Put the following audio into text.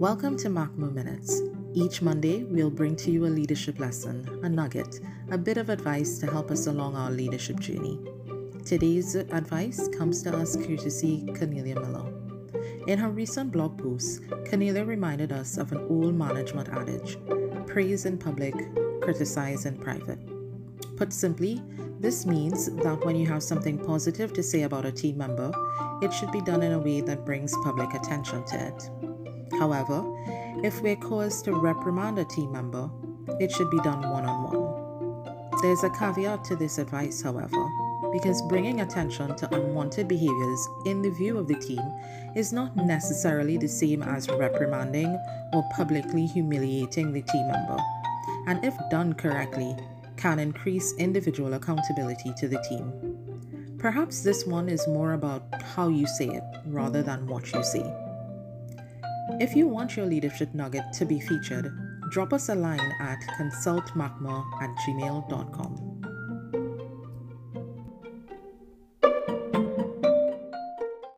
Welcome to Macmo Minutes. Each Monday, we'll bring to you a leadership lesson, a nugget, a bit of advice to help us along our leadership journey. Today's advice comes to us courtesy Cornelia Miller. In her recent blog post, Cornelia reminded us of an old management adage praise in public, criticize in private. Put simply, this means that when you have something positive to say about a team member, it should be done in a way that brings public attention to it. However, if we're caused to reprimand a team member, it should be done one on one. There's a caveat to this advice, however, because bringing attention to unwanted behaviors in the view of the team is not necessarily the same as reprimanding or publicly humiliating the team member, and if done correctly, can increase individual accountability to the team. Perhaps this one is more about how you say it rather than what you say. If you want your leadership nugget to be featured, drop us a line at consultmacmo at gmail.com.